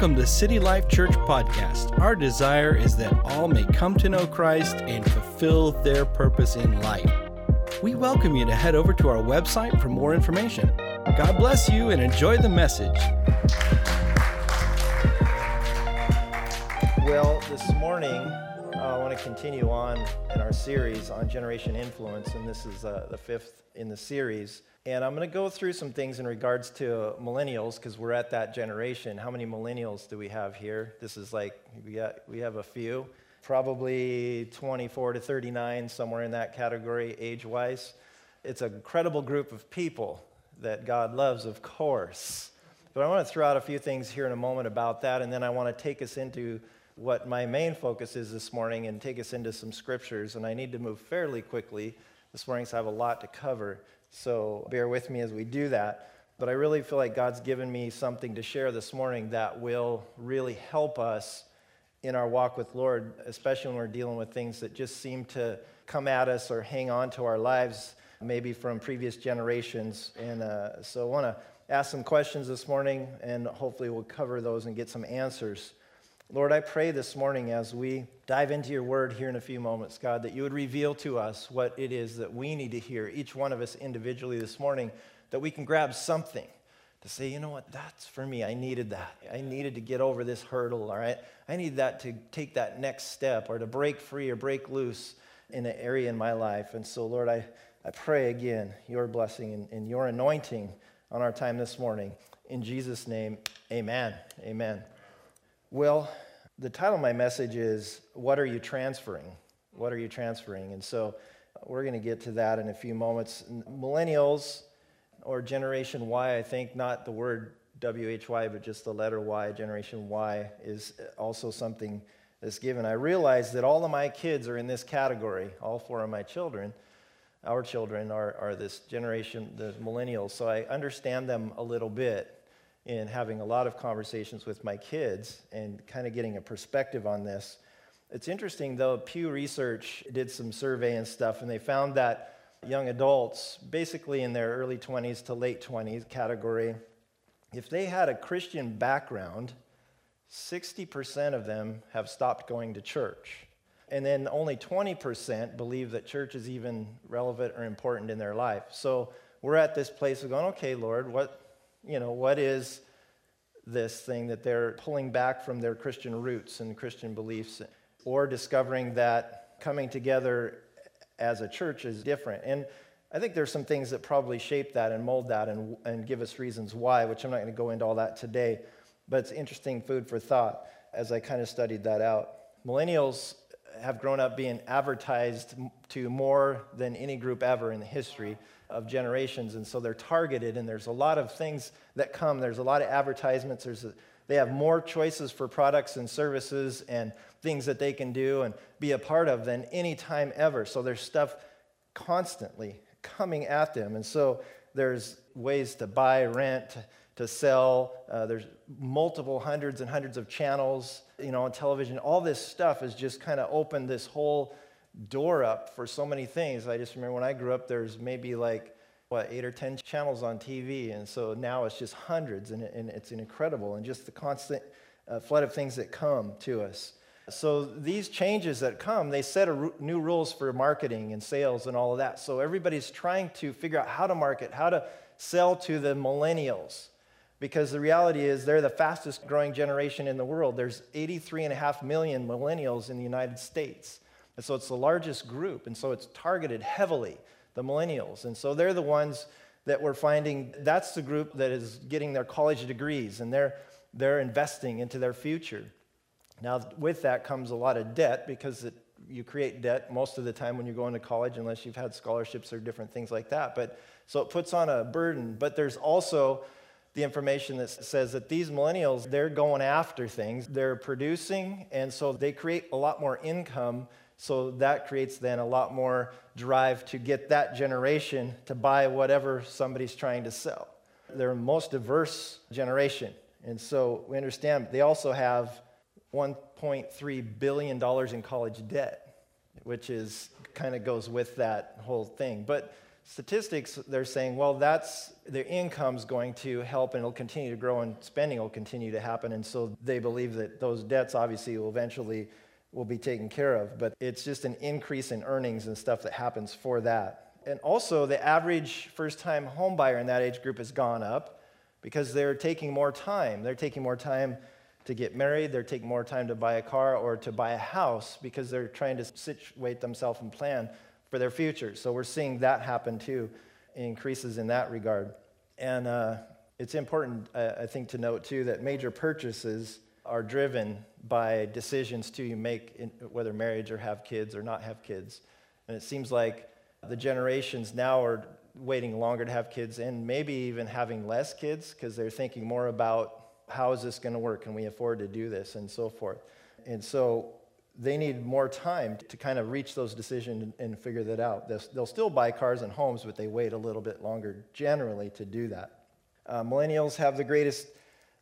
Welcome to City Life Church Podcast. Our desire is that all may come to know Christ and fulfill their purpose in life. We welcome you to head over to our website for more information. God bless you and enjoy the message. Well, this morning I want to continue on in our series on generation influence, and this is uh, the fifth in the series. And I'm going to go through some things in regards to millennials because we're at that generation. How many millennials do we have here? This is like, we, got, we have a few, probably 24 to 39, somewhere in that category age wise. It's an incredible group of people that God loves, of course. But I want to throw out a few things here in a moment about that, and then I want to take us into what my main focus is this morning and take us into some scriptures. And I need to move fairly quickly this morning, so I have a lot to cover. So bear with me as we do that. But I really feel like God's given me something to share this morning that will really help us in our walk with Lord, especially when we're dealing with things that just seem to come at us or hang on to our lives, maybe from previous generations. And uh, so I want to ask some questions this morning, and hopefully we'll cover those and get some answers. Lord, I pray this morning as we dive into your word here in a few moments, God, that you would reveal to us what it is that we need to hear, each one of us individually this morning, that we can grab something to say, you know what, that's for me. I needed that. I needed to get over this hurdle, all right? I need that to take that next step or to break free or break loose in an area in my life. And so, Lord, I, I pray again your blessing and, and your anointing on our time this morning. In Jesus' name, amen. Amen. Well, the title of my message is What Are You Transferring? What Are You Transferring? And so uh, we're going to get to that in a few moments. Millennials or Generation Y, I think, not the word WHY, but just the letter Y, Generation Y, is uh, also something that's given. I realize that all of my kids are in this category, all four of my children. Our children are, are this generation, the millennials, so I understand them a little bit in having a lot of conversations with my kids and kind of getting a perspective on this. It's interesting though, Pew Research did some survey and stuff, and they found that young adults, basically in their early 20s to late 20s category, if they had a Christian background, 60% of them have stopped going to church. And then only 20% believe that church is even relevant or important in their life. So we're at this place of going, okay, Lord, what, you know, what is this thing that they're pulling back from their Christian roots and Christian beliefs, or discovering that coming together as a church is different. And I think there's some things that probably shape that and mold that and, and give us reasons why, which I'm not going to go into all that today. But it's interesting food for thought as I kind of studied that out. Millennials have grown up being advertised to more than any group ever in the history of generations. And so they're targeted, and there's a lot of things that come. There's a lot of advertisements. There's a, they have more choices for products and services and things that they can do and be a part of than any time ever. So there's stuff constantly coming at them. And so there's ways to buy, rent, to sell. Uh, there's multiple hundreds and hundreds of channels, you know, on television. All this stuff has just kind of opened this whole door up for so many things. I just remember when I grew up, there's maybe like, what, eight or 10 channels on TV. And so now it's just hundreds, and, and it's incredible. And just the constant uh, flood of things that come to us. So these changes that come, they set new rules for marketing and sales and all of that. So everybody's trying to figure out how to market, how to sell to the millennials. Because the reality is they're the fastest growing generation in the world. There's 83.5 million millennials in the United States. And so it's the largest group. And so it's targeted heavily, the millennials. And so they're the ones that we're finding that's the group that is getting their college degrees and they're, they're investing into their future. Now, with that comes a lot of debt because it, you create debt most of the time when you're going to college, unless you've had scholarships or different things like that. But so it puts on a burden. But there's also the information that says that these millennials, they're going after things, they're producing, and so they create a lot more income so that creates then a lot more drive to get that generation to buy whatever somebody's trying to sell. They're most diverse generation. And so we understand they also have $1.3 billion in college debt, which is kind of goes with that whole thing. But statistics, they're saying, well, that's their income's going to help and it'll continue to grow and spending will continue to happen. And so they believe that those debts obviously will eventually will be taken care of. But it's just an increase in earnings and stuff that happens for that. And also the average first-time home buyer in that age group has gone up because they're taking more time. They're taking more time to get married, they're taking more time to buy a car or to buy a house because they're trying to situate themselves and plan for their future. So we're seeing that happen too, increases in that regard. And uh, it's important, uh, I think, to note too that major purchases are driven by decisions to make in, whether marriage or have kids or not have kids. And it seems like the generations now are waiting longer to have kids and maybe even having less kids because they're thinking more about how is this going to work? Can we afford to do this? And so forth. And so they need more time to kind of reach those decisions and, figure that out. They'll, still buy cars and homes, but they wait a little bit longer generally to do that. Uh, millennials have the greatest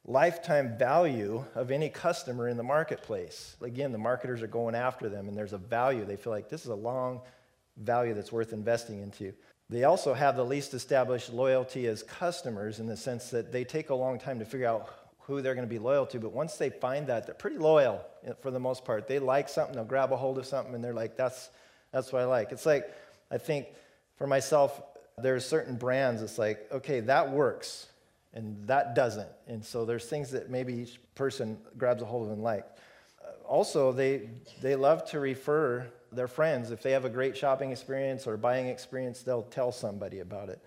lifetime value of any customer in the marketplace. Again, the marketers are going after them, and there's a value. They feel like this is a long value that's worth investing into. They also have the least established loyalty as customers in the sense that they take a long time to figure out who they're going to be loyal to. But once they find that, they're pretty loyal eh, for the most part. They like something, they'll grab a hold of something, and they're like, that's, that's what I like. It's like, I think for myself, there's certain brands, it's like, okay, that works, and that doesn't. And so there's things that maybe each person grabs a hold of and like. Uh, also, they, they love to refer their friends. If they have a great shopping experience or buying experience, they'll tell somebody about it.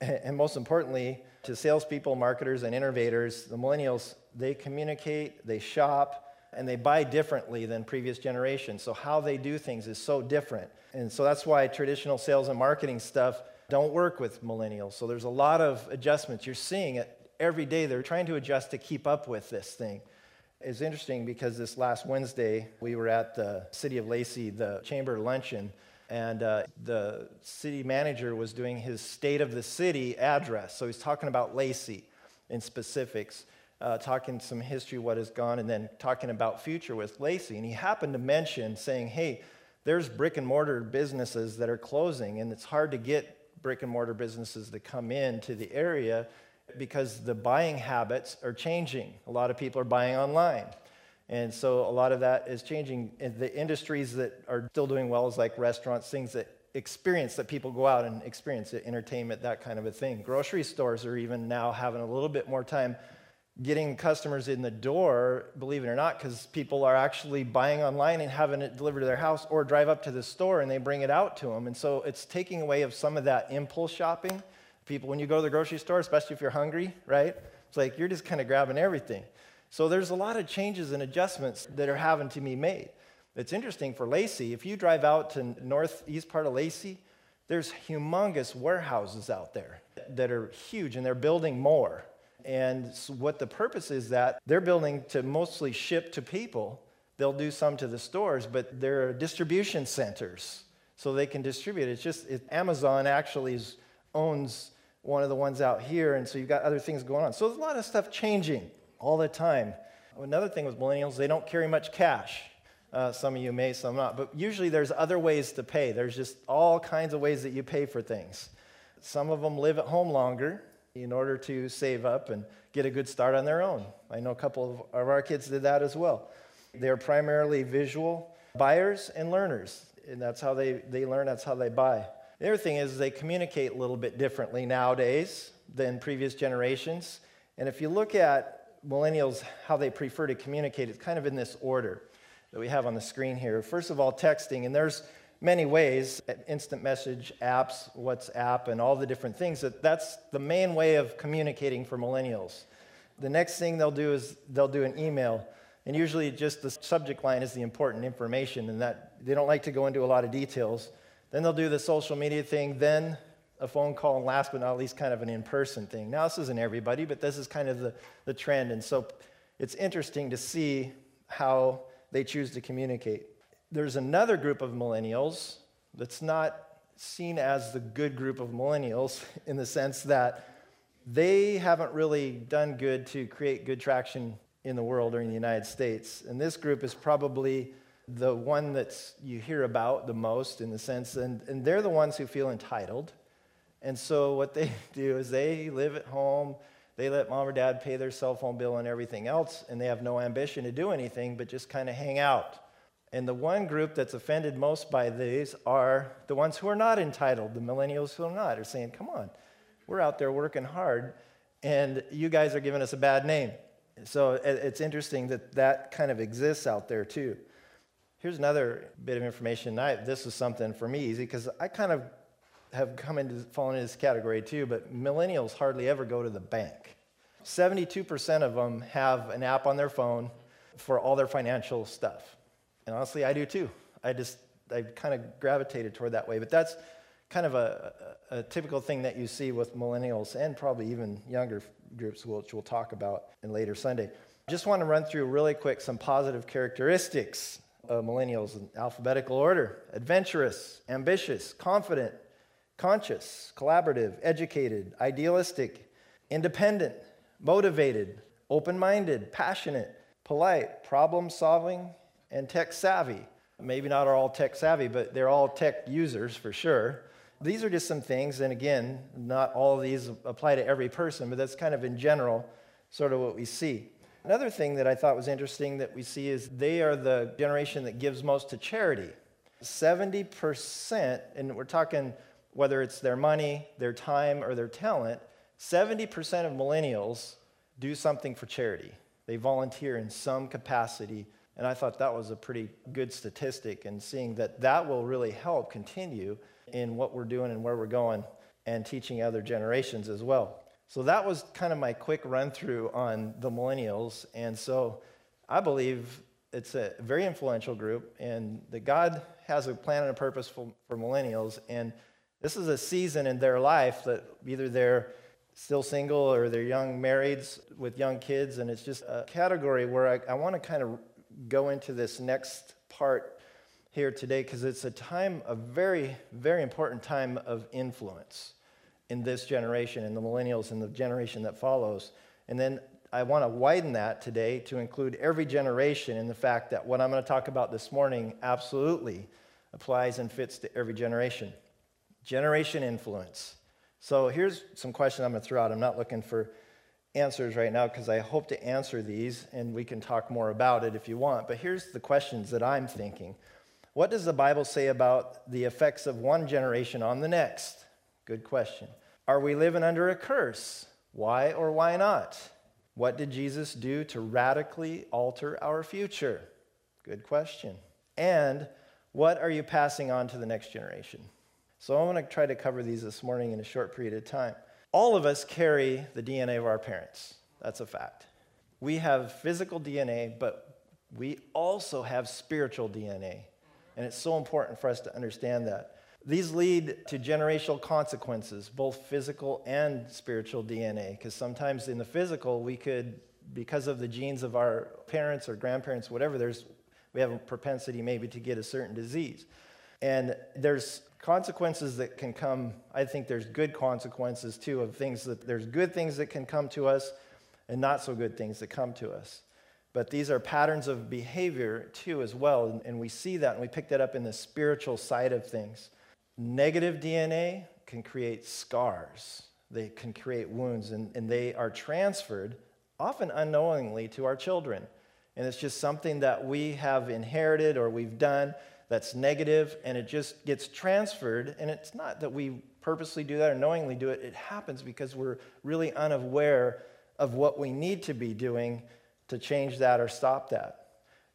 And most importantly, to salespeople, marketers, and innovators, the millennials, they communicate, they shop, and they buy differently than previous generations. So how they do things is so different. And so that's why traditional sales and marketing stuff don't work with millennials. So there's a lot of adjustments. You're seeing it every day. They're trying to adjust to keep up with this thing. It's interesting because this last Wednesday, we were at the City of Lacey, the chamber luncheon, and uh, the city manager was doing his state of the city address. So he's talking about Lacey in specifics, uh, talking some history, what has gone, and then talking about future with Lacey. And he happened to mention saying, hey, there's brick and mortar businesses that are closing, and it's hard to get brick and mortar businesses to come in to the area because the buying habits are changing. A lot of people are buying online. And so a lot of that is changing. And the industries that are still doing well is like restaurants, things that experience that people go out and experience it, entertainment, that kind of a thing. Grocery stores are even now having a little bit more time getting customers in the door, believe it or not, because people are actually buying online and having it delivered to their house or drive up to the store and they bring it out to them. And so it's taking away of some of that impulse shopping. People, when you go to the grocery store, especially if you're hungry, right? It's like you're just kind of grabbing everything. So there's a lot of changes and adjustments that are having to be made. It's interesting for Lacey, if you drive out to northeast part of Lacey, there's humongous warehouses out there that are huge and they're building more. And so what the purpose is that they're building to mostly ship to people. They'll do some to the stores, but they're distribution centers so they can distribute. It's just it, Amazon actually is, owns one of the ones out here, and so you've got other things going on. So there's a lot of stuff changing all the time. Another thing with millennials, they don't carry much cash. Uh, some of you may, some not. But usually there's other ways to pay. There's just all kinds of ways that you pay for things. Some of them live at home longer in order to save up and get a good start on their own. I know a couple of our kids did that as well. They're primarily visual buyers and learners, and that's how they, they learn, that's how they buy. The other thing is they communicate a little bit differently nowadays than previous generations. And if you look at millennials, how they prefer to communicate, it's kind of in this order that we have on the screen here. First of all, texting, and there's many ways uh, instant message apps whatsapp and all the different things that that's the main way of communicating for millennials the next thing they'll do is they'll do an email and usually just the subject line is the important information and that they don't like to go into a lot of details then they'll do the social media thing then a phone call, and last but not least, kind of an in person thing. Now, this isn't everybody, but this is kind of the, the trend. And so it's interesting to see how they choose to communicate. There's another group of millennials that's not seen as the good group of millennials in the sense that they haven't really done good to create good traction in the world or in the United States. And this group is probably the one that you hear about the most in the sense, and, and they're the ones who feel entitled And so what they do is they live at home, they let mom or dad pay their cell phone bill and everything else, and they have no ambition to do anything but just kind of hang out. And the one group that's offended most by these are the ones who are not entitled, the millennials who are not, are saying, come on, we're out there working hard, and you guys are giving us a bad name. So it's interesting that that kind of exists out there too. Here's another bit of information. I, this is something for me easy because I kind of have come into fallen into this category too, but millennials hardly ever go to the bank. 72% of them have an app on their phone for all their financial stuff. And honestly, I do too. I just, I kind of gravitated toward that way. But that's kind of a, a, a typical thing that you see with millennials and probably even younger groups, which we'll talk about in later Sunday. Just want to run through really quick some positive characteristics of millennials in alphabetical order adventurous, ambitious, confident, conscious, collaborative, educated, idealistic, independent, motivated, open minded, passionate, polite, problem solving, and tech savvy. Maybe not all tech savvy, but they're all tech users for sure. These are just some things, and again, not all of these apply to every person, but that's kind of in general sort of what we see. Another thing that I thought was interesting that we see is they are the generation that gives most to charity. 70%, and we're talking whether it's their money, their time, or their talent, 70% of millennials do something for charity. They volunteer in some capacity. And I thought that was a pretty good statistic, and seeing that that will really help continue in what we're doing and where we're going and teaching other generations as well. So that was kind of my quick run through on the millennials. And so I believe it's a very influential group, and that God has a plan and a purpose for, for millennials. And this is a season in their life that either they're still single or they're young marrieds with young kids. And it's just a category where I, I want to kind of go into this next part here today because it's a time, a very, very important time of influence in this generation, in the millennials and the generation that follows. And then I want to widen that today to include every generation in the fact that what I'm going to talk about this morning absolutely applies and fits to every generation. Generation influence. So here's some questions I'm going to throw out. I'm not looking for answers right now because I hope to answer these and we can talk more about it if you want. But here's the questions that I'm thinking. What does the Bible say about the effects of one generation on the next? Good question. Are we living under a curse? Why or why not? What did Jesus do to radically alter our future? Good question. And what are you passing on to the next generation? So I'm going to try to cover these this morning in a short period of time. All of us carry the DNA of our parents. That's a fact. We have physical DNA, but we also have spiritual DNA. And it's so important for us to understand that. These lead to generational consequences, both physical and spiritual DNA, because sometimes in the physical, we could, because of the genes of our parents or grandparents, whatever, there's, we have a propensity maybe to get a certain disease. And there's consequences that can come, I think there's good consequences too of things that there's good things that can come to us and not so good things that come to us. But these are patterns of behavior too, as well. And we see that and we pick that up in the spiritual side of things. Negative DNA can create scars, they can create wounds, and, and they are transferred, often unknowingly, to our children. And it's just something that we have inherited or we've done that's negative and it just gets transferred. And it's not that we purposely do that or knowingly do it, it happens because we're really unaware of what we need to be doing to change that or stop that.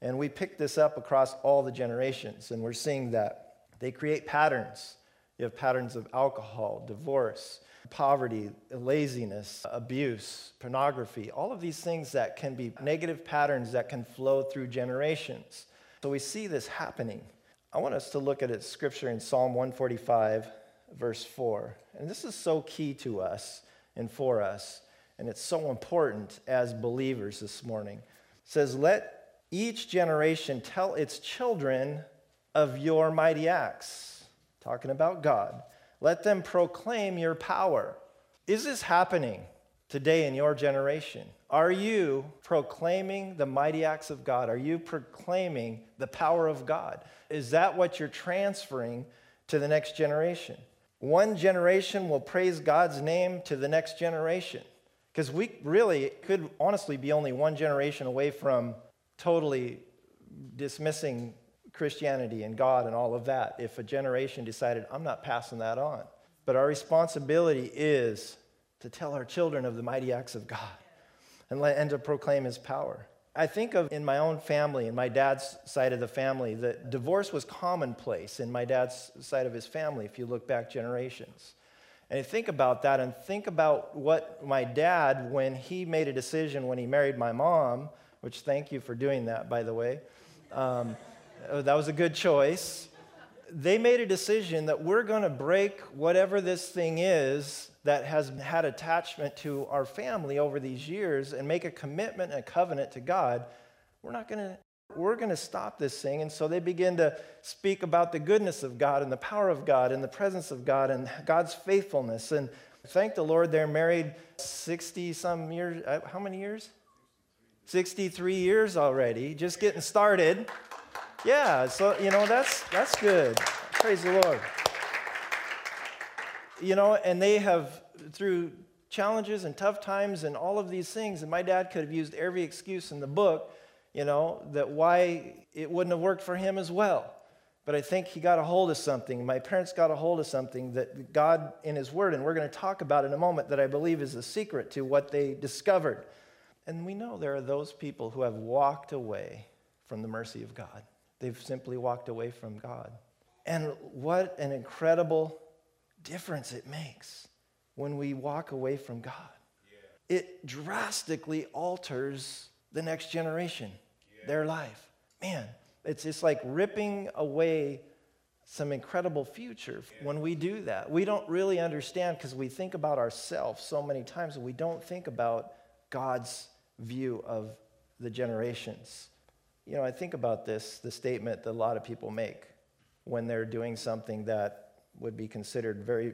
And we pick this up across all the generations, and we're seeing that. They create patterns. You have patterns of alcohol, divorce, poverty, laziness, abuse, pornography, all of these things that can be negative patterns that can flow through generations. So we see this happening. I want us to look at a scripture in Psalm 145, verse 4. And this is so key to us and for us, and it's so important as believers this morning. It says, Let each generation tell its children of your mighty acts. Talking about God. Let them proclaim your power. Is this happening today in your generation? Are you proclaiming the mighty acts of God? Are you proclaiming the power of God? Is that what you're transferring to the next generation? one generation will praise God's name to the next generation. Because we really could honestly be only one generation away from totally dismissing Christianity and God and all of that if a generation decided, I'm not passing that on. But our responsibility is to tell our children of the mighty acts of God and, and to proclaim his power. I think of in my own family, in my dad's side of the family, that divorce was commonplace in my dad's side of his family if you look back generations. And I think about that and think about what my dad, when he made a decision when he married my mom, which thank you for doing that, by the way. Um, that was a good choice. They made a decision that we're going to break whatever this thing is that has had attachment to our family over these years and make a commitment and a covenant to God, we're not going to we're going to stop this thing. And so they begin to speak about the goodness of God and the power of God and the presence of God and God's faithfulness. And thank the Lord, they're married 60 some years. Uh, how many years? 63 years already, just getting started. Yeah, so, you know, that's, that's good. Praise the Lord you know, and they have, through challenges and tough times and all of these things, and my dad could have used every excuse in the book, you know, that why it wouldn't have worked for him as well. But I think he got a hold of something. My parents got a hold of something that God, in His Word, and we're going to talk about in a moment, that I believe is a secret to what they discovered. And we know there are those people who have walked away from the mercy of God. They've simply walked away from God. And what an incredible difference it makes when we walk away from God. Yeah. It drastically alters the next generation, yeah. their life. Man, it's just like ripping away some incredible future yeah. when we do that. We don't really understand because we think about ourselves so many times and we don't think about God's view of the generations. You know, I think about this, the statement that a lot of people make when they're doing something that would be considered very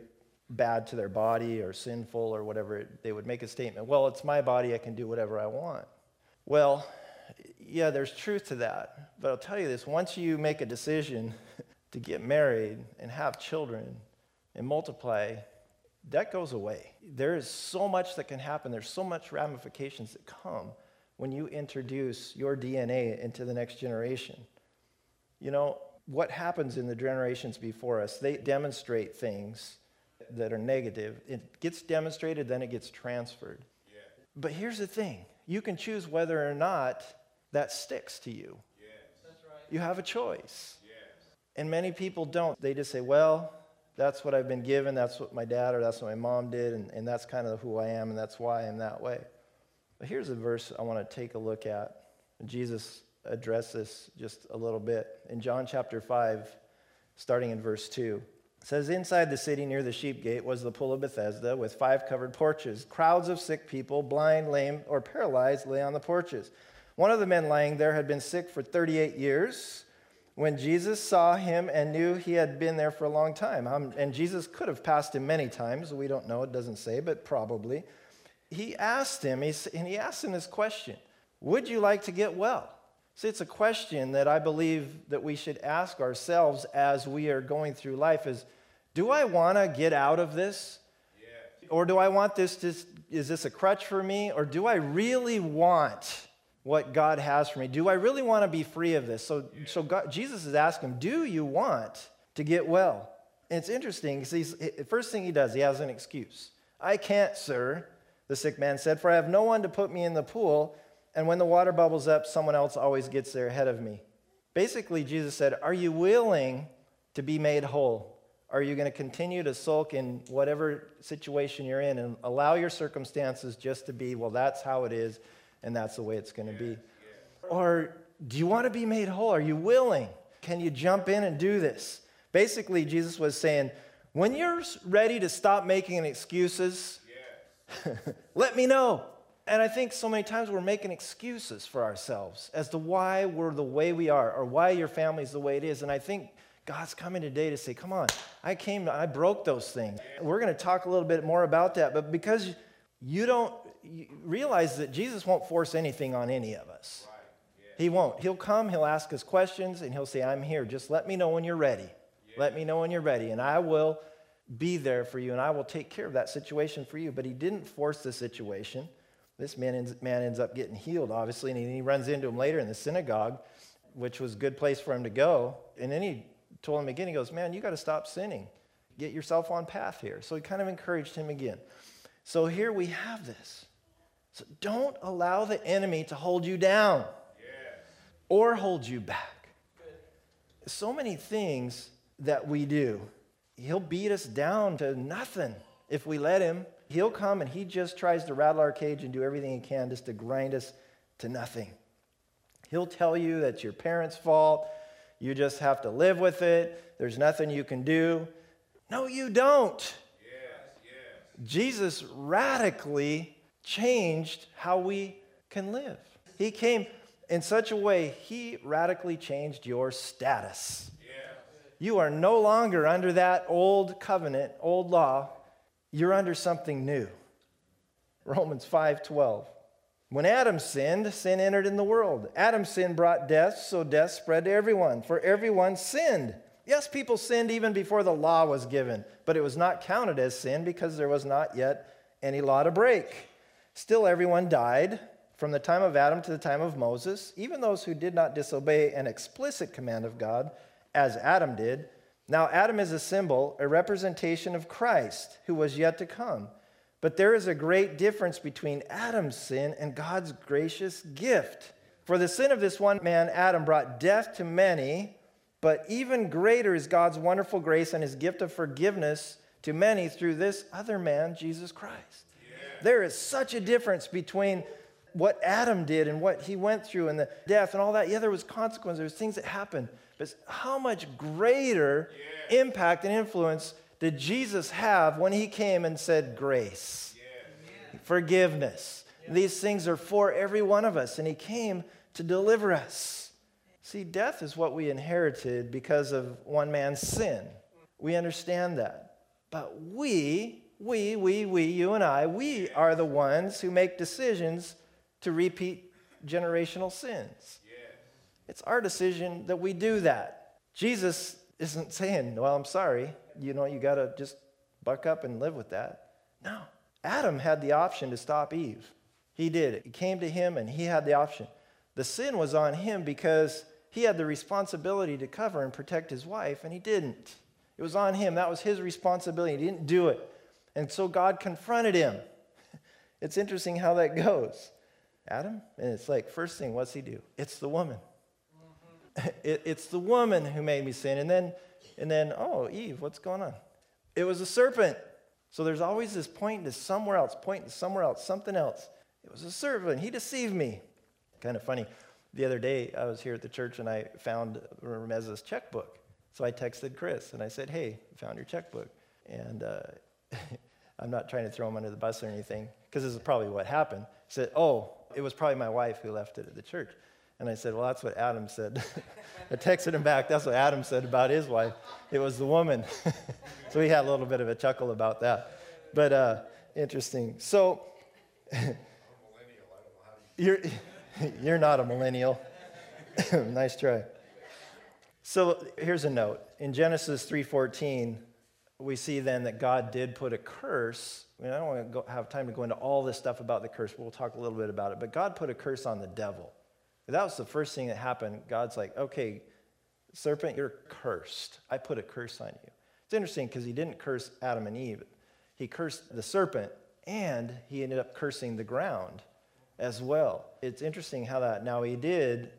bad to their body or sinful or whatever, they would make a statement, well, it's my body, I can do whatever I want. Well, yeah, there's truth to that. But I'll tell you this once you make a decision to get married and have children and multiply, that goes away. There is so much that can happen, there's so much ramifications that come when you introduce your DNA into the next generation. You know, what happens in the generations before us, they demonstrate things that are negative. It gets demonstrated, then it gets transferred. Yeah. But here's the thing you can choose whether or not that sticks to you. Yes. Right. You have a choice. Yes. And many people don't. They just say, well, that's what I've been given, that's what my dad or that's what my mom did, and, and that's kind of who I am, and that's why I'm that way. But here's a verse I want to take a look at. Jesus address this just a little bit. In John chapter 5, starting in verse 2, it says, Inside the city near the sheep gate was the pool of Bethesda with five covered porches. Crowds of sick people, blind, lame, or paralyzed, lay on the porches. One of the men lying there had been sick for 38 years. When Jesus saw him and knew he had been there for a long time, um, and Jesus could have passed him many times, we don't know, it doesn't say, but probably, he asked him, and he asked him this question Would you like to get well? See, it's a question that I believe that we should ask ourselves as we are going through life is, do I want to get out of this? Yeah. Or do I want this to, is this a crutch for me? Or do I really want what God has for me? Do I really want to be free of this? So, yeah. so God, Jesus is asking, him, do you want to get well? And it's interesting because the first thing he does, he has an excuse. I can't, sir, the sick man said, for I have no one to put me in the pool and when the water bubbles up, someone else always gets there ahead of me. Basically, Jesus said, Are you willing to be made whole? Are you going to continue to sulk in whatever situation you're in and allow your circumstances just to be, well, that's how it is, and that's the way it's going to be? Or do you want to be made whole? Are you willing? Can you jump in and do this? Basically, Jesus was saying, when you're ready to stop making excuses. let me know. And I think so many times we're making excuses for ourselves as to why we're the way we are or why your family's the way it is. And I think God's coming today to say, come on, I came, I broke those things. We're going to talk a little bit more about that. But because you don't realize that Jesus won't force anything on any of us, He won't. He'll come, He'll ask us questions, and He'll say, I'm here. Just let me know when you're ready. Let me know when you're ready, and I will be there for you and I will take care of that situation for you. But he didn't force the situation. This man ends, man ends up getting healed, obviously, and he runs into him later in the synagogue, which was a good place for him to go. And then he told him again, he goes, Man, you got to stop sinning. Get yourself on path here. So he kind of encouraged him again. So here we have this. So don't allow the enemy to hold you down or hold you back. So many things that we do, he'll beat us down to nothing if we let him. He'll come and he just tries to rattle our cage and do everything he can just to grind us to nothing. He'll tell you that's your parents' fault. You just have to live with it. There's nothing you can do. No, you don't. Yes, yes. Jesus radically changed how we can live. He came in such a way, he radically changed your status. You are no longer under that old covenant, old law. You're under something new. Romans 5:12. When Adam sinned, sin entered in the world. Adam's sin brought death, so death spread to everyone, for everyone sinned. Yes, people sinned even before the law was given, but it was not counted as sin because there was not yet any law to break. Still, everyone died from the time of Adam to the time of Moses, even those who did not disobey an explicit command of God, as Adam did. Now, Adam is a symbol, a representation of Christ, who was yet to come. But there is a great difference between Adam's sin and God's gracious gift. For the sin of this one man, Adam, brought death to many, but even greater is God's wonderful grace and his gift of forgiveness to many through this other man, Jesus Christ. There is such a difference between what Adam did and what he went through and the death and all that. Yeah, there was consequences, there was things that happened. But how much greater yeah. impact and influence did Jesus have when he came and said grace, yeah. forgiveness? Yeah. These things are for every one of us, and he came to deliver us. See, death is what we inherited because of one man's sin. We understand that. But we we, we, we, you and I, we are the ones who make decisions to repeat generational sins. It's our decision that we do that. Jesus isn't saying, Well, I'm sorry, you know, you got to just buck up and live with that. No. Adam had the option to stop Eve. He did it. Came to him and he had the option. The sin was on him because he had the responsibility to cover and protect his wife, and he didn't. It was on him. That was his responsibility. He didn't do it. And so God confronted him. It's interesting how that goes. Adam, and it's like, first thing, what's he do? It's the woman. It, it's the woman who made me sin. And then, and then, oh, Eve, what's going on? It was a serpent. So there's always this pointing to somewhere else, pointing to somewhere else, something else. It was a serpent. He deceived me. Kind of funny. The other day, I was here at the church and I found Remeza's checkbook. So I texted Chris and I said, hey, found your checkbook. And uh, I'm not trying to throw him under the bus or anything, because this is probably what happened. He said, Oh, it was probably my wife who left it at the church. And I said, Well, that's what Adam said. I texted him back. That's what Adam said about his wife. It was the woman. so we had a little bit of a chuckle about that. But uh, interesting. So, you're, you're not a millennial. nice try. So here's a note. In Genesis 3:14, we see then that God did put a curse. I, mean, I don't want to go, have time to go into all this stuff about the curse, but we'll talk a little bit about it. But God put a curse on the devil. That was the first thing that happened. God's like, okay, serpent, you're cursed. I put a curse on you. It's interesting because he didn't curse Adam and Eve, he cursed the serpent, and he ended up cursing the ground as well. It's interesting how that now he did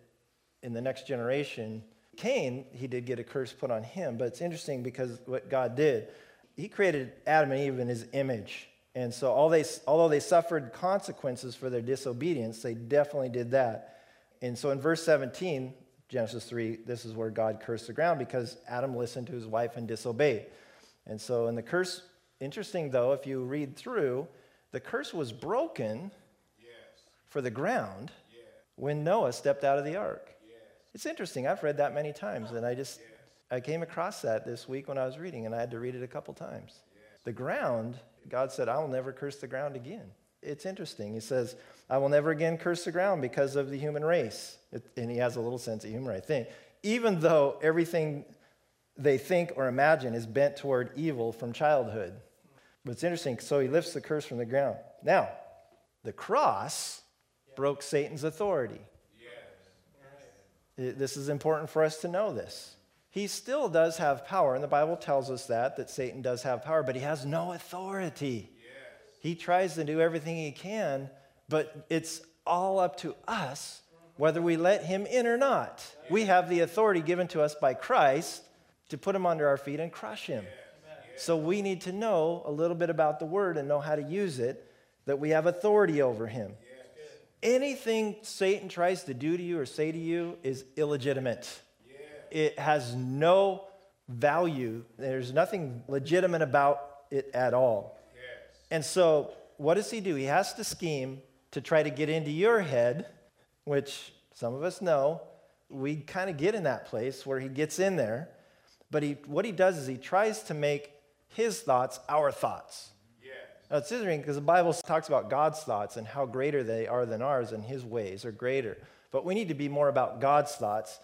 in the next generation Cain, he did get a curse put on him, but it's interesting because what God did, he created Adam and Eve in his image. And so all they, although they suffered consequences for their disobedience, they definitely did that. And so in verse 17, Genesis 3, this is where God cursed the ground because Adam listened to his wife and disobeyed. And so in the curse, interesting though, if you read through, the curse was broken yes. for the ground yeah. when Noah stepped out of the ark. It's interesting. I've read that many times, and I just I came across that this week when I was reading, and I had to read it a couple times. The ground, God said, I will never curse the ground again. It's interesting. He says, I will never again curse the ground because of the human race. It, and he has a little sense of humor, I think. Even though everything they think or imagine is bent toward evil from childhood. But it's interesting, so he lifts the curse from the ground. Now, the cross broke Satan's authority. This is important for us to know this. He still does have power, and the Bible tells us that, that Satan does have power, but he has no authority. He tries to do everything he can, but it's all up to us whether we let him in or not. We have the authority given to us by Christ to put him under our feet and crush him. So we need to know a little bit about the word and know how to use it, that we have authority over him. Anything Satan tries to do to you or say to you is illegitimate. It has no value. There's nothing legitimate about it at all. And so, what does he do? He has to scheme to try to get into your head, which some of us know. We kind of get in that place where he gets in there. But he, what he does is he tries to make his thoughts our thoughts. Now, it's interesting because the Bible talks about God's thoughts and how greater they are than ours, and his ways are greater. But we need to be more about God's thoughts.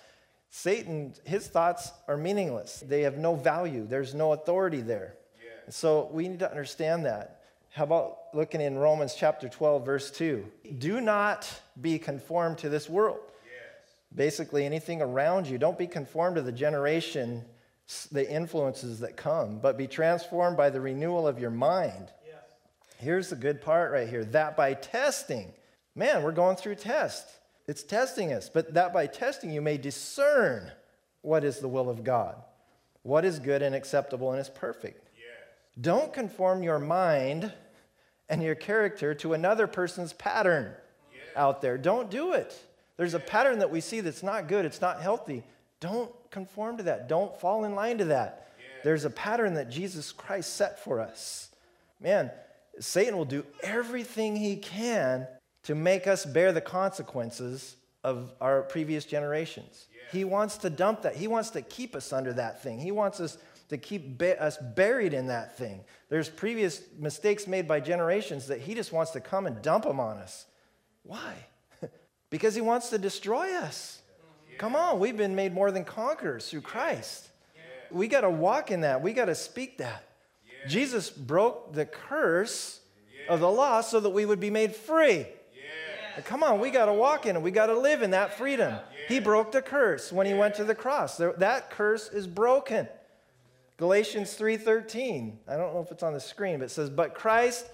Satan, his thoughts are meaningless, they have no value, there's no authority there. Yeah. So we need to understand that. How about looking in Romans chapter 12, verse 2? Do not be conformed to this world. Yes. Basically, anything around you, don't be conformed to the generation, the influences that come, but be transformed by the renewal of your mind Yes. Here's the good part right here that by testing, man, we're going through tests. It's testing us, but that by testing you may discern what is the will of God, what is good and acceptable and is perfect. Yes. Don't conform your mind and your character to another person's pattern out there. Don't do it. There's a pattern that we see that's not good, it's not healthy. Don't conform to that. Don't fall in line to that. There's a pattern that Jesus Christ set for us. Man, Satan will do everything he can to make us bear the consequences of our previous generations. Yeah. He wants to dump that. He wants to keep us under that thing. He wants us to keep ba- us buried in that thing. There's previous mistakes made by generations that he just wants to come and dump them on us. Why? because he wants to destroy us. Yeah. Come on, we've been made more than conquerors through Christ. Yeah. We got to walk in that. We got to speak that. Jesus broke the curse of the law so that we would be made free. Come on, we got to walk in it. We got to live in that freedom. He broke the curse when he went to the cross. That curse is broken. Galatians 3:13. I don't know if it's on the screen, but it says, "But Christ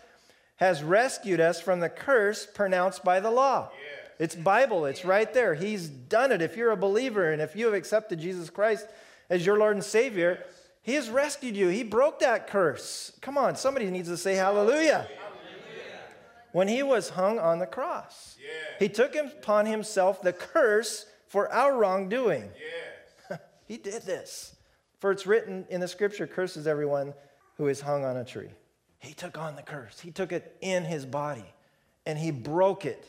has rescued us from the curse pronounced by the law." It's Bible, it's right there. He's done it. If you're a believer and if you have accepted Jesus Christ as your Lord and Savior, he has rescued you. He broke that curse. Come on, somebody needs to say hallelujah. hallelujah. When he was hung on the cross, yeah. he took upon himself the curse for our wrongdoing. He did this. For it's written in the scripture, curses everyone who is hung on a tree. He took on the curse, he took it in his body, and he broke it.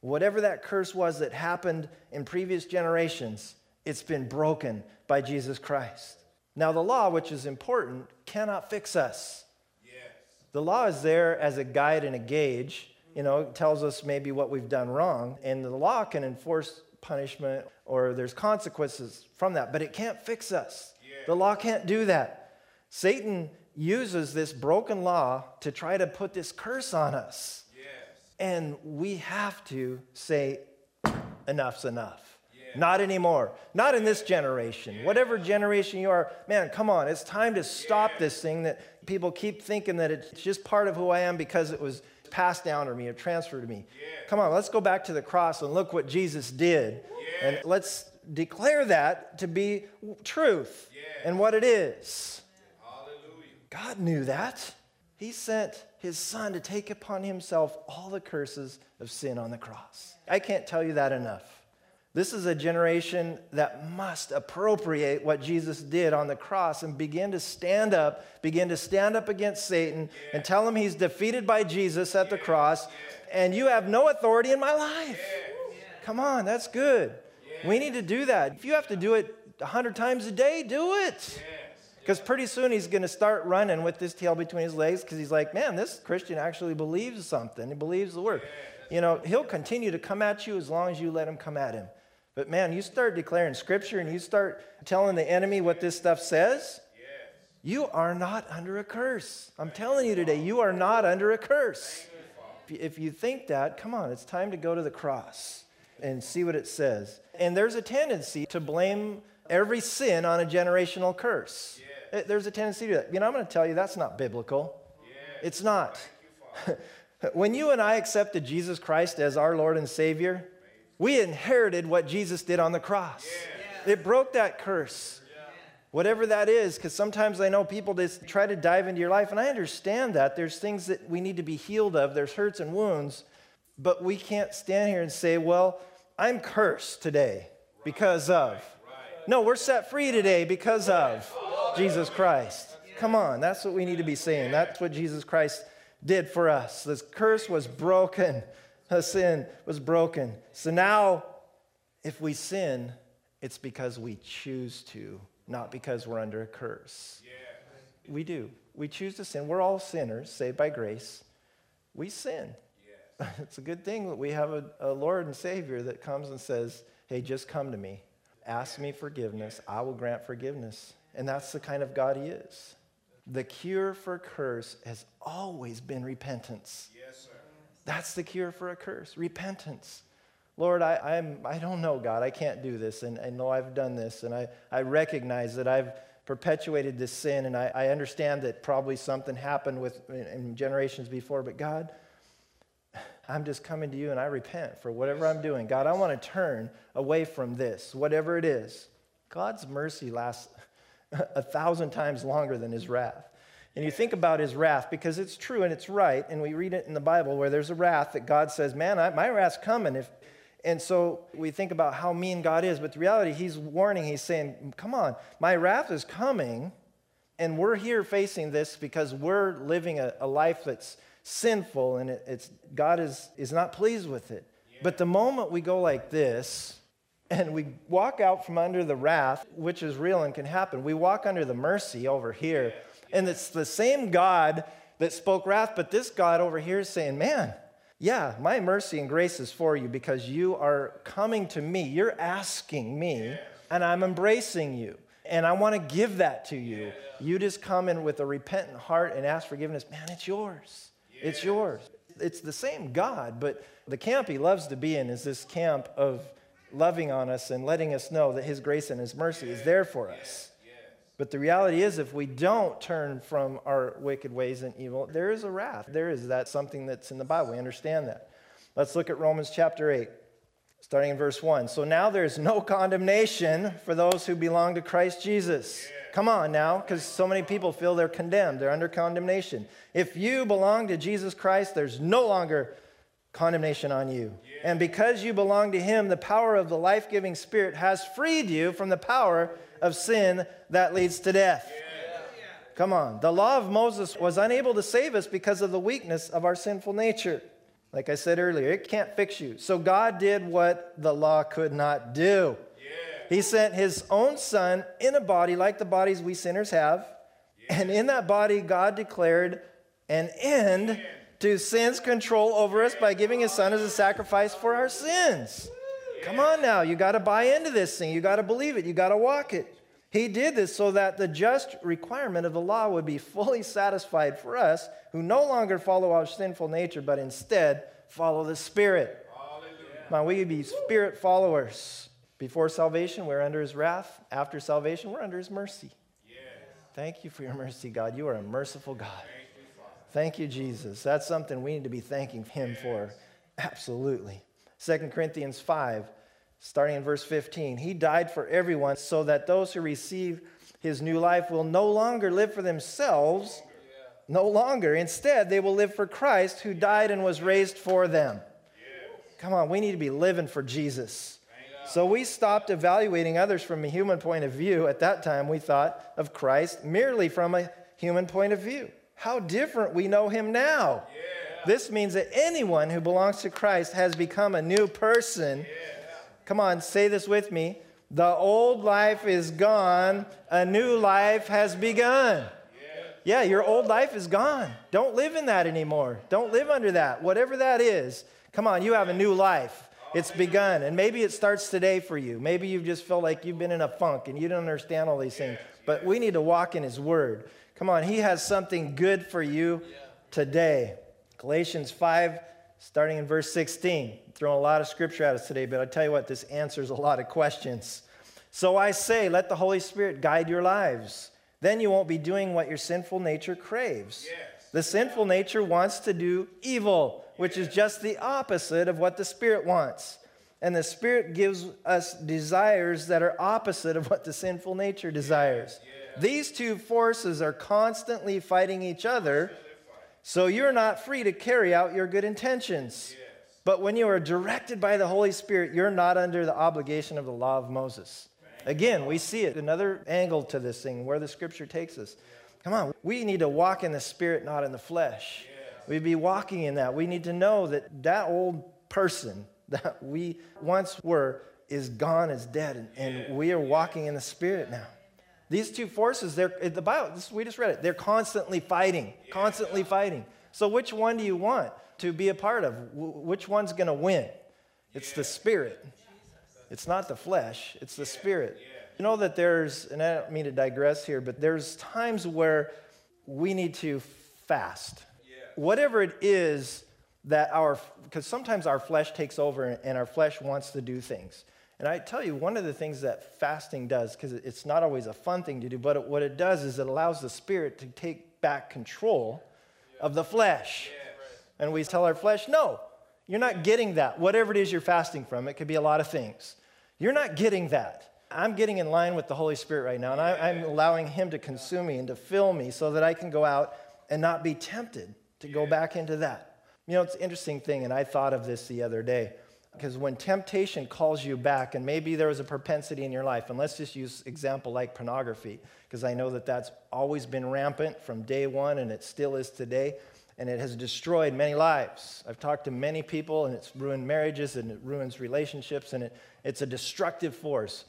Whatever that curse was that happened in previous generations, it's been broken by Jesus Christ. Now, the law, which is important, cannot fix us. Yes. The law is there as a guide and a gauge. You know, it tells us maybe what we've done wrong, and the law can enforce punishment or there's consequences from that, but it can't fix us. The law can't do that. Satan uses this broken law to try to put this curse on us. Yes. And we have to say, enough's enough. Not anymore. Not in this generation. Whatever generation you are, man, come on. It's time to stop this thing that people keep thinking that it's just part of who I am because it was passed down to me or transferred to me. Come on, let's go back to the cross and look what Jesus did. And let's declare that to be truth and what it is. God knew that. He sent his son to take upon himself all the curses of sin on the cross. I can't tell you that enough. This is a generation that must appropriate what Jesus did on the cross and begin to stand up, begin to stand up against Satan yeah. and tell him he's defeated by Jesus at the cross and you have no authority in my life. Come on, that's good. We need to do that. If you have to do it 100 times a day, do it. Because pretty soon he's going to start running with his tail between his legs because he's like, man, this Christian actually believes something. He believes the word. You know, he'll continue to come at you as long as you let him come at him. But man, you start declaring scripture and you start telling the enemy what this stuff says, you are not under a curse. I'm telling you today, you are not under a curse. If you think that, come on, it's time to go to the cross and see what it says. And there's a tendency to blame every sin on a generational curse. There's a tendency to that. You know, I'm going to tell you that's not biblical. It's not. when you and I accepted Jesus Christ as our Lord and Savior, we inherited what Jesus did on the cross. It broke that curse. Whatever that is, because sometimes I know people just try to dive into your life, and I understand that. There's things that we need to be healed of, there's hurts and wounds, but we can't stand here and say, well, I'm cursed today because of. No, we're set free today because of Jesus Christ. Come on, that's what we need to be saying. That's what Jesus Christ did for us. This curse was broken, the sin was broken. So now, if we sin, it's because we choose to not because we're under a curse. We do. We choose to sin. We're all sinners, saved by grace. We sin. It's a good thing that we have a, a, Lord and Savior that comes and says, Hey, just come to me. Ask me forgiveness. I will grant forgiveness. And that's the kind of God He is. The cure for a curse has always been repentance. Yes, sir. That's the cure for a curse repentance. Lord, I, I'm, I don't know, God. I can't do this. And I know I've done this. And I, I recognize that I've perpetuated this sin. And I, I understand that probably something happened with, in, in generations before. But God, I'm just coming to you and I repent for whatever I'm doing. God, I want to turn away from this, whatever it is. God's mercy lasts a thousand times longer than his wrath. And you think about his wrath because it's true and it's right. And we read it in the Bible where there's a wrath that God says, Man, I, my wrath's coming. If, and so we think about how mean God is, but the reality, He's warning, He's saying, Come on, my wrath is coming, and we're here facing this because we're living a, a life that's sinful and it, it's, God is, is not pleased with it. Yeah. But the moment we go like this, and we walk out from under the wrath, which is real and can happen, we walk under the mercy over here. Yeah. And it's the same God that spoke wrath, but this God over here is saying, Man, yeah, my mercy and grace is for you because you are coming to me. You're asking me, and I'm embracing you. And I want to give that to you. You just come in with a repentant heart and ask forgiveness. Man, it's yours. It's yours. It's the same God, but the camp he loves to be in is this camp of loving on us and letting us know that his grace and his mercy is there for us. But the reality is, if we don't turn from our wicked ways and evil, there is a wrath. There is that something that's in the Bible. We understand that. Let's look at Romans chapter 8, starting in verse 1. So now there's no condemnation for those who belong to Christ Jesus. Come on now, because so many people feel they're condemned, they're under condemnation. If you belong to Jesus Christ, there's no longer condemnation on you. And because you belong to Him, the power of the life giving Spirit has freed you from the power of sin that leads to death. Come on. The law of Moses was unable to save us because of the weakness of our sinful nature. Like I said earlier, it can't fix you. So God did what the law could not do. He sent his own son in a body like the bodies we sinners have. And in that body, God declared an end to sin's control over us by giving his son as a sacrifice for our sins. Come on now, you got to buy into this thing. You got to believe it. You got to walk it. He did this so that the just requirement of the law would be fully satisfied for us who no longer follow our sinful nature, but instead follow the Spirit. Now, we be Spirit followers. Before salvation, we're under His wrath. After salvation, we're under His mercy. Yes. Thank you for your mercy, God. You are a merciful God. Thank you, Jesus. That's something we need to be thanking Him yes. for. Absolutely. 2 Corinthians 5, starting in verse 15. He died for everyone so that those who receive his new life will no longer live for themselves, no longer. Instead, they will live for Christ who died and was raised for them. Come on, we need to be living for Jesus. So we stopped evaluating others from a human point of view. At that time, we thought of Christ merely from a human point of view. How different we know him now. Yeah. This means that anyone who belongs to Christ has become a new person. Come on, say this with me. The old life is gone, a new life has begun. Yeah, your old life is gone. Don't live in that anymore. Don't live under that. Whatever that is, come on, you have a new life. It's begun. And maybe it starts today for you. Maybe you just feel like you've been in a funk and you don't understand all these things. But we need to walk in His Word. Come on, He has something good for you today. Galatians 5, starting in verse 16. throwing a lot of scripture at us today, but I tell you what, this answers a lot of questions. So I say, let the Holy Spirit guide your lives. Then you won't be doing what your sinful nature craves. Yes. The sinful nature wants to do evil, which is just the opposite of what the Spirit wants. And the Spirit gives us desires that are opposite of what the sinful nature desires. These two forces are constantly fighting each other so you're not free to carry out your good intentions. Yes. But when you are directed by the Holy Spirit, you're not under the obligation of the law of Moses. Again, we see it, another angle to this thing, where the scripture takes us. Come on, we need to walk in the spirit, not in the flesh. We'd be walking in that. We need to know that that old person that we once were is gone, is dead, and, and we are walking in the spirit now. These two forces, they're eh, the Bible, this, we just read it, they're constantly fighting, constantly fighting. So which one do you want to be a part of? Which one's going to win? It's the spirit. It's not the flesh, it's the spirit. You know that there's, and I don't mean to digress here, but there's times where we need to fast. Whatever it is that our, because sometimes our flesh takes over and our flesh wants to do things. And I tell you, one of the things that fasting does, because it's not always a fun thing to do, but what it does is it allows the spirit to take back control of the flesh. And we tell our flesh, no, you're not getting that. Whatever it is you're fasting from, it could be a lot of things. You're not getting that. I'm getting in line with the Holy Spirit right now, and I, am allowing Him to consume me and to fill me so that I can go out and not be tempted to go back into that. You know, it's an interesting thing, and I thought of this the other day. Because when temptation calls you back, and maybe there was a propensity in your life, and let's just use example like pornography, because I know that that's always been rampant from day one, and it still is today, and it has destroyed many lives. I've talked to many people, and it's ruined marriages, and it ruins relationships, and it, it's a destructive force.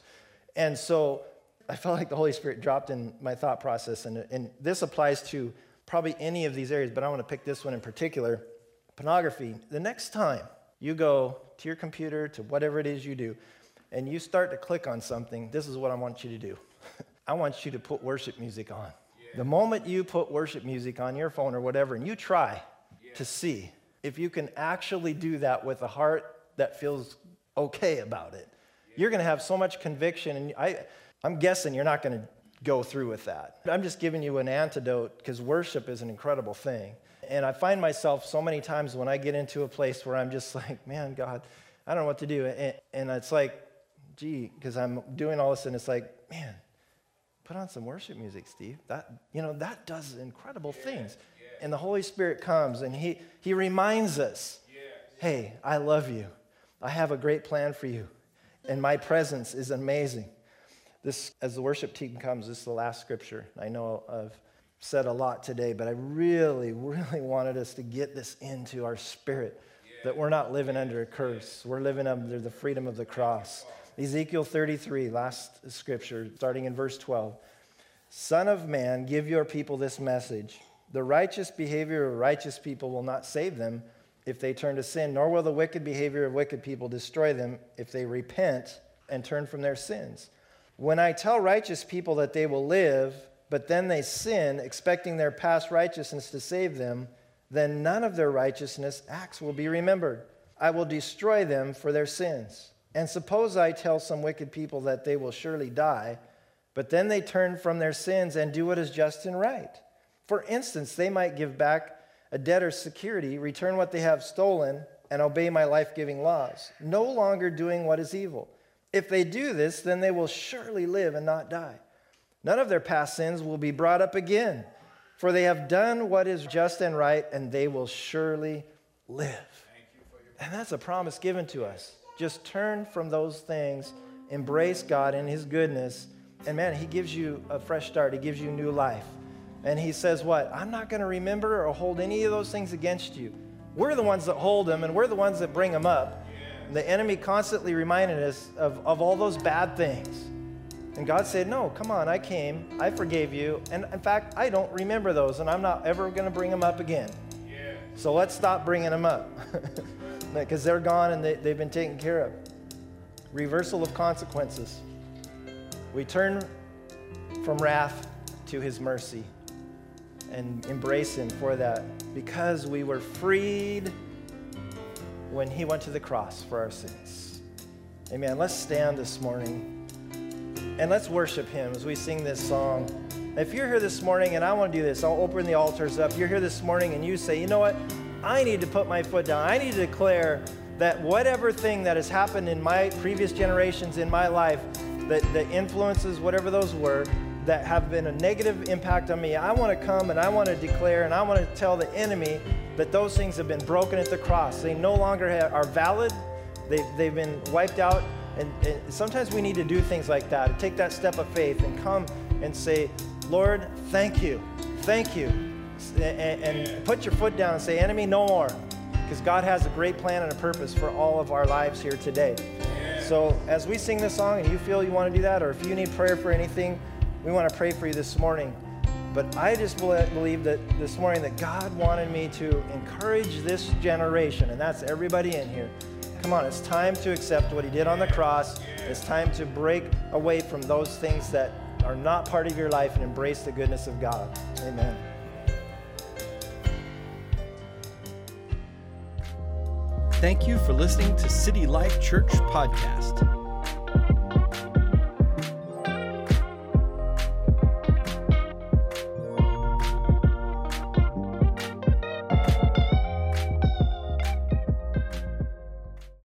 And so I felt like the Holy Spirit dropped in my thought process, and, and this applies to probably any of these areas, but I want to pick this one in particular pornography. The next time you go to your computer, to whatever it is you do, and you start to click on something, this is what I want you to do. I want you to put worship music on. Yeah. The moment you put worship music on your phone or whatever, and you try yeah. to see if you can actually do that with a heart that feels okay about it, yeah. you're going to have so much conviction. And I, I'm guessing you're not going to go through with that. I'm just giving you an antidote because worship is an incredible thing. And I find myself so many times when I get into a place where I'm just like, man, God, I don't know what to do. And, and it's like, gee, because I'm doing all this, and it's like, man, put on some worship music, Steve. That, you know, that does incredible yeah, things. Yeah. And the Holy Spirit comes and he, he reminds us, hey, I love you. I have a great plan for you. And my presence is amazing. This, as the worship team comes, this is the last scripture. I know I've said a lot today, but I really, really wanted us to get this into our spirit that we're not living under a curse. We're living under the freedom of the cross. Ezekiel 33, last scripture, starting in verse 12. Son of man, give your people this message. The righteous behavior of righteous people will not save them if they turn to sin, nor will the wicked behavior of wicked people destroy them if they repent and turn from their sins. When I tell righteous people that they will live, but then they sin, expecting their past righteousness to save them, then none of their righteousness acts will be remembered. I will destroy them for their sins. And suppose I tell some wicked people that they will surely die, but then they turn from their sins and do what is just and right. For instance, they might give back a debtor's security, return what they have stolen, and obey my life giving laws, no longer doing what is evil. If they do this, then they will surely live and not die. None of their past sins will be brought up again, for they have done what is just and right, and they will surely live. And that's a promise given to us. Just turn from those things, embrace God and His goodness, and man, He gives you a fresh start. He gives you new life. And He says, What? I'm not going to remember or hold any of those things against you. We're the ones that hold them, and we're the ones that bring them up. The enemy constantly reminded us of, of all those bad things. And God said, No, come on, I came, I forgave you. And in fact, I don't remember those, and I'm not ever going to bring them up again. Yeah. So let's stop bringing them up. because they're gone and they, they've been taken care of. Reversal of consequences. We turn from wrath to his mercy and embrace him for that because we were freed when he went to the cross for our sins. Amen. Let's stand this morning and let's worship him as we sing this song. If you're here this morning, and I want to do this, I'll open the altars up. You're here this morning and you say, you know what? I need to put my foot down. I need to declare that whatever thing that has happened in my previous generations in my life, that the influences, whatever those were, that have been a negative impact on me, I want to come and I want to declare and I want to tell the enemy that those things have been broken at the cross. They no longer are valid, they, they've been wiped out. And, and sometimes we need to do things like that, take that step of faith and come and say, Lord, thank you, thank you. And, and put your foot down and say, enemy, no more. Because God has a great plan and a purpose for all of our lives here today. So as we sing this song and you feel you want to do that, or if you need prayer for anything, we want to pray for you this morning. But I just believe that this morning that God wanted me to encourage this generation, and that's everybody in here. Come on, it's time to accept what He did on the cross. It's time to break away from those things that are not part of your life and embrace the goodness of God. Amen. Thank you for listening to City Life Church Podcast.